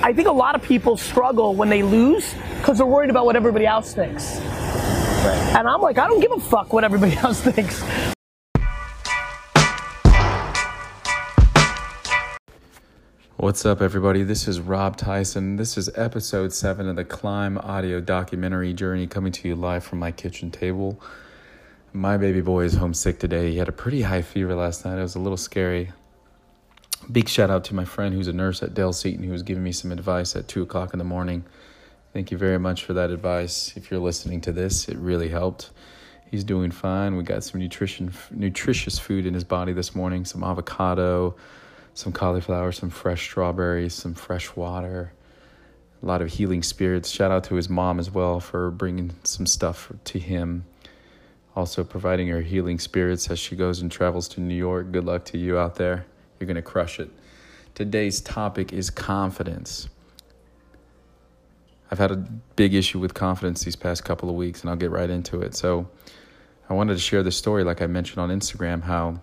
I think a lot of people struggle when they lose because they're worried about what everybody else thinks. Right. And I'm like, I don't give a fuck what everybody else thinks. What's up, everybody? This is Rob Tyson. This is episode seven of the Climb audio documentary journey coming to you live from my kitchen table. My baby boy is homesick today. He had a pretty high fever last night. It was a little scary. Big shout out to my friend who's a nurse at Dell Seton who was giving me some advice at two o'clock in the morning. Thank you very much for that advice. If you're listening to this, it really helped. He's doing fine. We got some nutrition, nutritious food in his body this morning some avocado some cauliflower, some fresh strawberries, some fresh water, a lot of healing spirits. Shout out to his mom as well for bringing some stuff to him. Also, providing her healing spirits as she goes and travels to New York. Good luck to you out there. You're going to crush it. Today's topic is confidence. I've had a big issue with confidence these past couple of weeks, and I'll get right into it. So, I wanted to share this story, like I mentioned on Instagram, how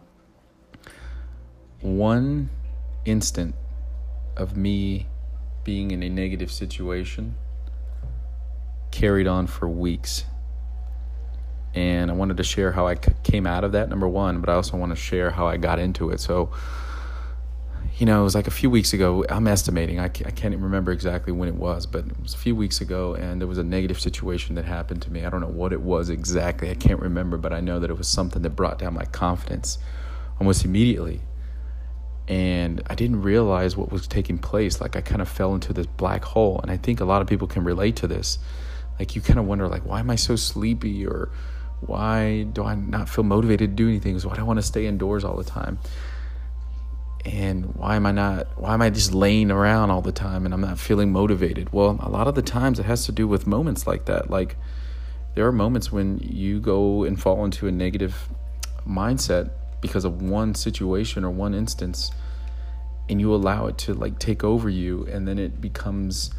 one instant of me being in a negative situation carried on for weeks. And I wanted to share how I came out of that, number one, but I also want to share how I got into it. So, you know, it was like a few weeks ago. I'm estimating, I can't, I can't remember exactly when it was, but it was a few weeks ago, and there was a negative situation that happened to me. I don't know what it was exactly, I can't remember, but I know that it was something that brought down my confidence almost immediately and I didn't realize what was taking place. Like I kind of fell into this black hole, and I think a lot of people can relate to this. Like you kind of wonder, like, why am I so sleepy, or why do I not feel motivated to do anything? Why do I want to stay indoors all the time? And why am I not? Why am I just laying around all the time and I'm not feeling motivated? Well, a lot of the times it has to do with moments like that. Like there are moments when you go and fall into a negative mindset because of one situation or one instance and you allow it to like take over you and then it becomes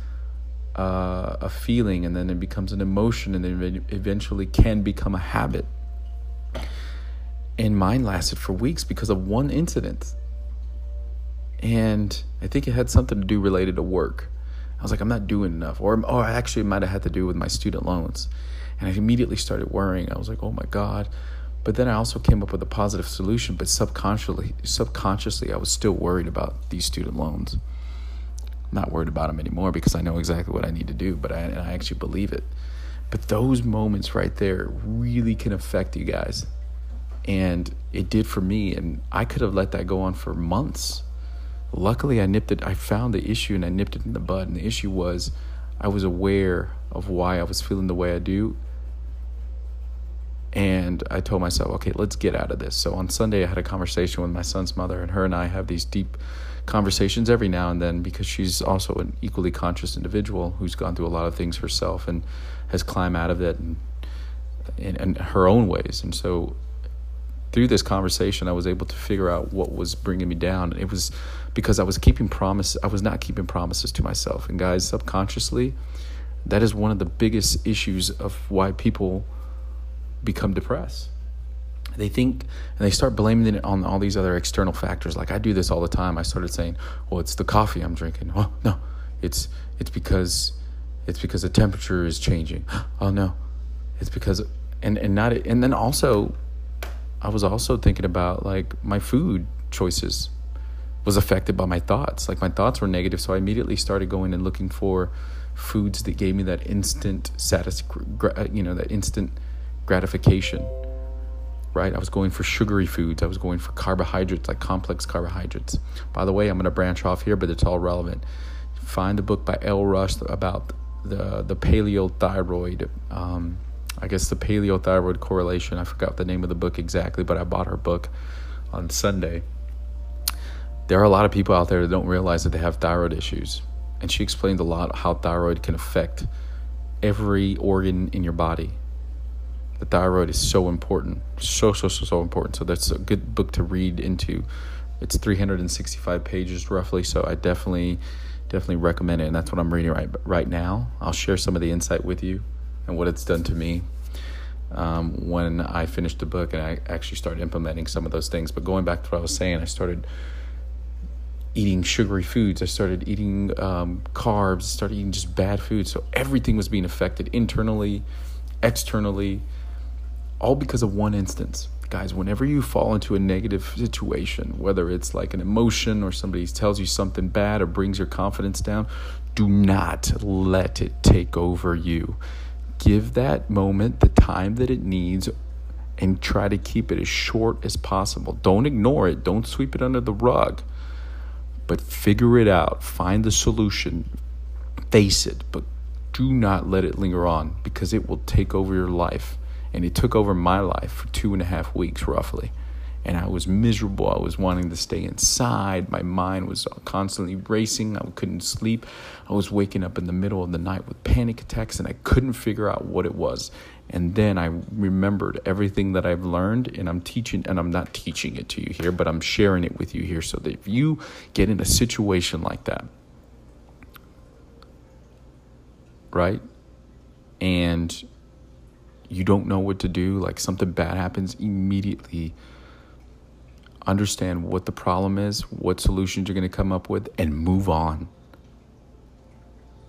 uh, a feeling and then it becomes an emotion and then eventually can become a habit and mine lasted for weeks because of one incident and i think it had something to do related to work i was like i'm not doing enough or, or I actually might have had to do with my student loans and i immediately started worrying i was like oh my god but then I also came up with a positive solution, but subconsciously, subconsciously, I was still worried about these student loans. I'm not worried about them anymore because I know exactly what I need to do, but I, and I actually believe it. But those moments right there really can affect you guys. And it did for me. And I could have let that go on for months. Luckily, I nipped it. I found the issue and I nipped it in the bud. And the issue was I was aware of why I was feeling the way I do and I told myself, okay, let's get out of this. So on Sunday, I had a conversation with my son's mother, and her and I have these deep conversations every now and then because she's also an equally conscious individual who's gone through a lot of things herself and has climbed out of it in, in, in her own ways. And so through this conversation, I was able to figure out what was bringing me down. It was because I was keeping promise. I was not keeping promises to myself. And guys, subconsciously, that is one of the biggest issues of why people become depressed. They think and they start blaming it on all these other external factors. Like I do this all the time. I started saying, "Well, it's the coffee I'm drinking." Oh no, it's it's because it's because the temperature is changing. Oh no, it's because and and not and then also, I was also thinking about like my food choices was affected by my thoughts. Like my thoughts were negative, so I immediately started going and looking for foods that gave me that instant satis, you know, that instant gratification, right? I was going for sugary foods. I was going for carbohydrates, like complex carbohydrates. By the way, I'm going to branch off here, but it's all relevant. Find the book by Elle Russ about the the paleothyroid. Um, I guess the paleothyroid correlation. I forgot the name of the book exactly, but I bought her book on Sunday. There are a lot of people out there that don't realize that they have thyroid issues, and she explained a lot how thyroid can affect every organ in your body. The thyroid is so important so so so so important. So that's a good book to read into. It's 365 pages roughly so i definitely definitely recommend it and that's what i'm reading right right now. I'll share some of the insight with you and what it's done to me um, when i finished the book and i actually started implementing some of those things but going back to what i was saying i started eating sugary foods. I started eating um, carbs. Started eating just bad food. So everything was being affected internally, externally, all because of one instance. Guys, whenever you fall into a negative situation, whether it's like an emotion or somebody tells you something bad or brings your confidence down, do not let it take over you. Give that moment the time that it needs and try to keep it as short as possible. Don't ignore it, don't sweep it under the rug, but figure it out. Find the solution, face it, but do not let it linger on because it will take over your life. And it took over my life for two and a half weeks, roughly and I was miserable. I was wanting to stay inside. My mind was constantly racing. I couldn't sleep. I was waking up in the middle of the night with panic attacks, and I couldn't figure out what it was. And then I remembered everything that I've learned, and I'm teaching, and I'm not teaching it to you here, but I'm sharing it with you here so that if you get in a situation like that, right, and you don't know what to do, like something bad happens, immediately understand what the problem is, what solutions you're going to come up with, and move on.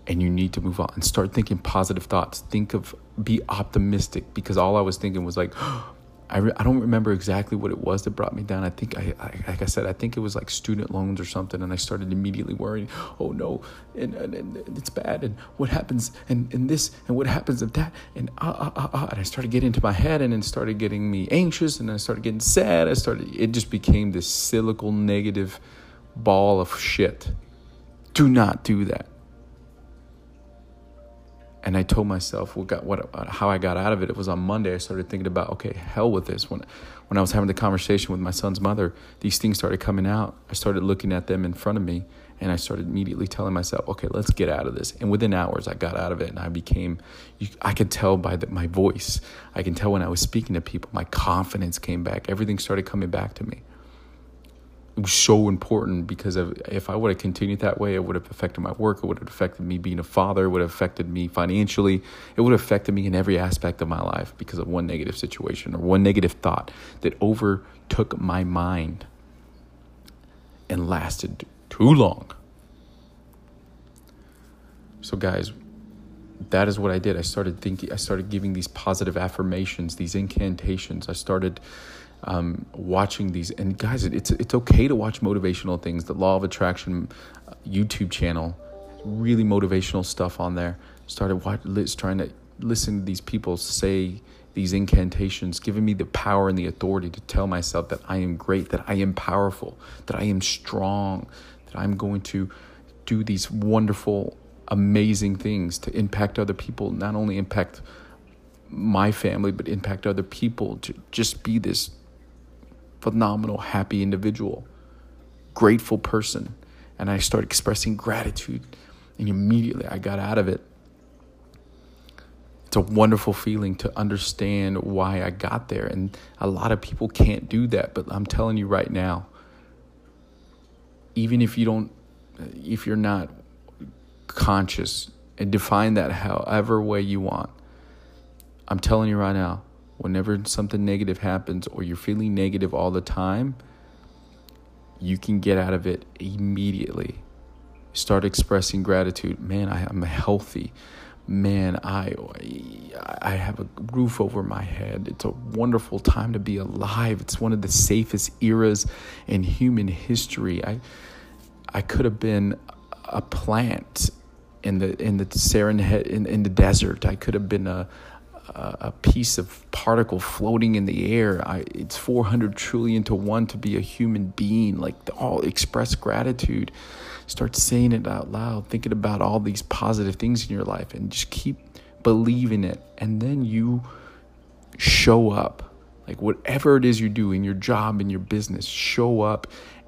And you need to move on and start thinking positive thoughts. Think of, be optimistic because all I was thinking was like, oh, I, re- I don't remember exactly what it was that brought me down. I think I, I, like I said, I think it was like student loans or something, and I started immediately worrying. Oh no, and, and, and it's bad, and what happens, and, and this, and what happens if that, and ah ah ah ah, and I started getting into my head, and then started getting me anxious, and I started getting sad. I started, it just became this cyclical negative ball of shit. Do not do that and I told myself what got what how I got out of it. It was on Monday. I started thinking about okay, hell with this. When when I was having the conversation with my son's mother, these things started coming out. I started looking at them in front of me, and I started immediately telling myself, okay, let's get out of this. And within hours, I got out of it, and I became. I could tell by the, my voice. I can tell when I was speaking to people, my confidence came back. Everything started coming back to me it was so important because if I would have continued that way, it would have affected my work. It would have affected me being a father. It would have affected me financially. It would have affected me in every aspect of my life because of one negative situation or one negative thought that overtook my mind and lasted too long. So, guys, that is what I did. I started thinking, I started giving these positive affirmations, these incantations. I started um, watching these. And guys, it's it's okay to watch motivational things. The Law of Attraction uh, YouTube channel, really motivational stuff on there. Started watch, trying to listen to these people say these incantations, giving me the power and the authority to tell myself that I am great, that I am powerful, that I am strong, that I'm going to do these wonderful, amazing things to impact other people, not only impact my family, but impact other people, to just be this phenomenal, happy individual, grateful person. And I started expressing gratitude, and immediately I got out of it. It's a wonderful feeling to understand why I got there. And a lot of people can't do that, but I'm telling you right now, even if you don't, if you're not conscious and define that however way you want, I'm telling you right now, whenever something negative happens or you're feeling negative all the time, you can get out of it immediately. Start expressing gratitude. Man, I am healthy. Man, I I have a roof over my head. It's a wonderful time to be alive. It's one of the safest eras in human history. I I could have been a plant in the in the Serengeti in, in the desert. I could have been a a piece of particle floating in the air. I, it's 400 trillion to one to be a human being. Like all express gratitude. Start saying it out loud, thinking about all these positive things in your life, and just keep believing it. And then you show up. Like whatever it is you do in your job, in your business, show up.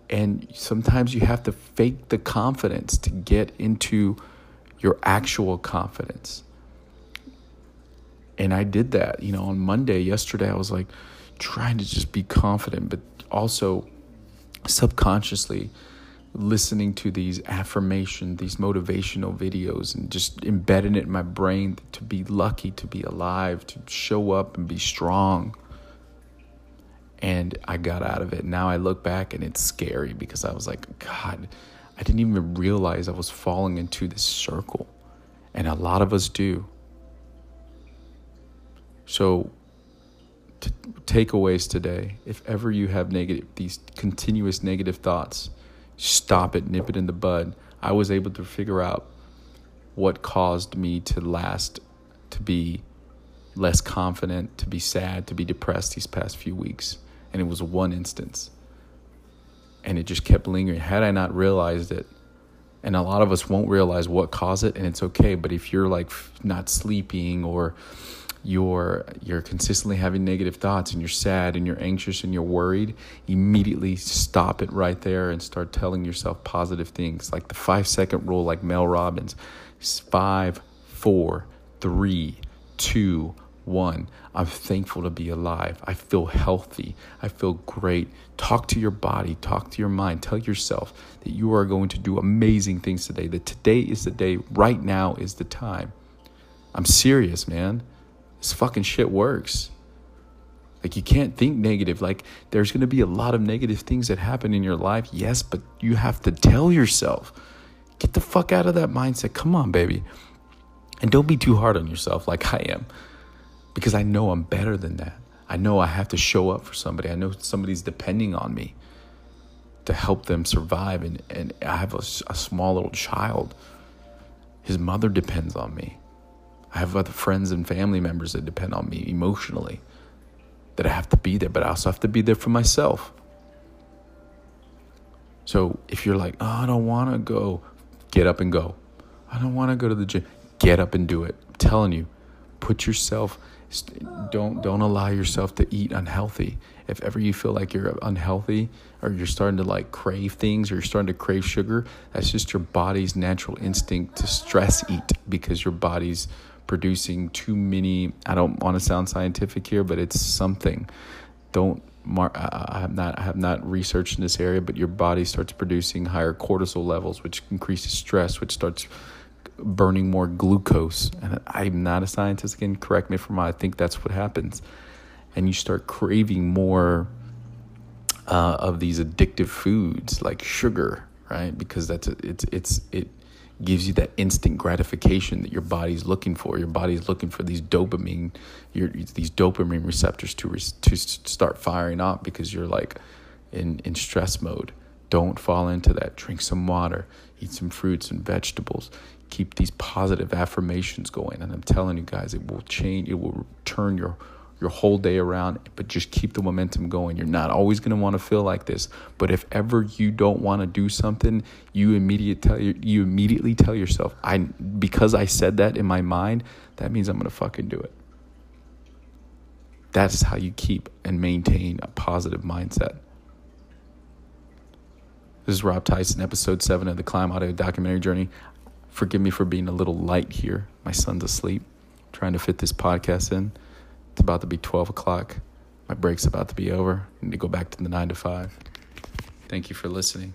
And sometimes you have to fake the confidence to get into your actual confidence and I did that. You know, on Monday, yesterday, I was like trying to just be confident, but also subconsciously listening to these affirmation, these motivational videos, and just embedding it in my brain to be lucky, to be alive, to show up and be strong. And I got out of it. Now I look back and it's scary because I was like, God, I didn't even realize I was falling into this circle. And a lot of us do. So, t- takeaways today if ever you have negative, these continuous negative thoughts, stop it, nip it in the bud. I was able to figure out what caused me to last, to be less confident, to be sad, to be depressed these past few weeks. And it was one instance. And it just kept lingering. Had I not realized it, and a lot of us won't realize what caused it, and it's okay. But if you're like not sleeping or you're you're consistently having negative thoughts and you're sad and you're anxious and you're worried immediately stop it right there and start telling yourself positive things. Like the five second rule like mel robbins five four three two one. I'm thankful to be alive. I feel healthy. I feel great. Talk to your body. Talk to your mind. Tell yourself that you are going to do amazing things today that today is the day. Right now is the time. I'm serious man this fucking shit works. Like you can't think negative. Like there's going to be a lot of negative things that happen in your life. Yes, but you have to tell yourself, get the fuck out of that mindset. Come on, baby. And don't be too hard on yourself like I am. Because I know I'm better than that. I know I have to show up for somebody. I know somebody's depending on me to help them survive. And, and I have a, a small little child. His mother depends on me. I have other friends and family members that depend on me emotionally, that I have to be there, but I also have to be there for myself. So if you're like, oh, I don't want to go, get up and go. I don't want to go to the gym. Get up and do it. I'm telling you, put yourself don't don't allow yourself to eat unhealthy. If ever you feel like you're unhealthy or you're starting to like crave things or you're starting to crave sugar, that's just your body's natural instinct to stress eat because your body's producing too many. I don't want to sound scientific here, but it's something. Don't mar- I have not I have not researched in this area, but your body starts producing higher cortisol levels, which increases stress, which starts burning more glucose. And I'm not a scientist again. Correct me if I'm wrong. I think that's what happens, and you start craving more uh, of these addictive foods like sugar, right? Because that's a, it's it's it gives you that instant gratification that your body's looking for. Your body's looking for these dopamine, your these dopamine receptors to to start firing up because you're like in in stress mode. Don't fall into that. Drink some water, eat some fruits and vegetables. Keep these positive affirmations going, and I'm telling you guys, it will change. It will turn your your whole day around, but just keep the momentum going. You're not always going to want to feel like this, but if ever you don't want to do something, you immediate tell you immediately tell yourself, I because I said that in my mind, that means I'm going to fucking do it. That's how you keep and maintain a positive mindset. This is Rob Tyson, episode 7 of the Climb Audio documentary journey. Forgive me for being a little light here. My son's asleep, trying to fit this podcast in. It's about to be 12 o'clock. My break's about to be over. I need to go back to the 9 to 5. Thank you for listening.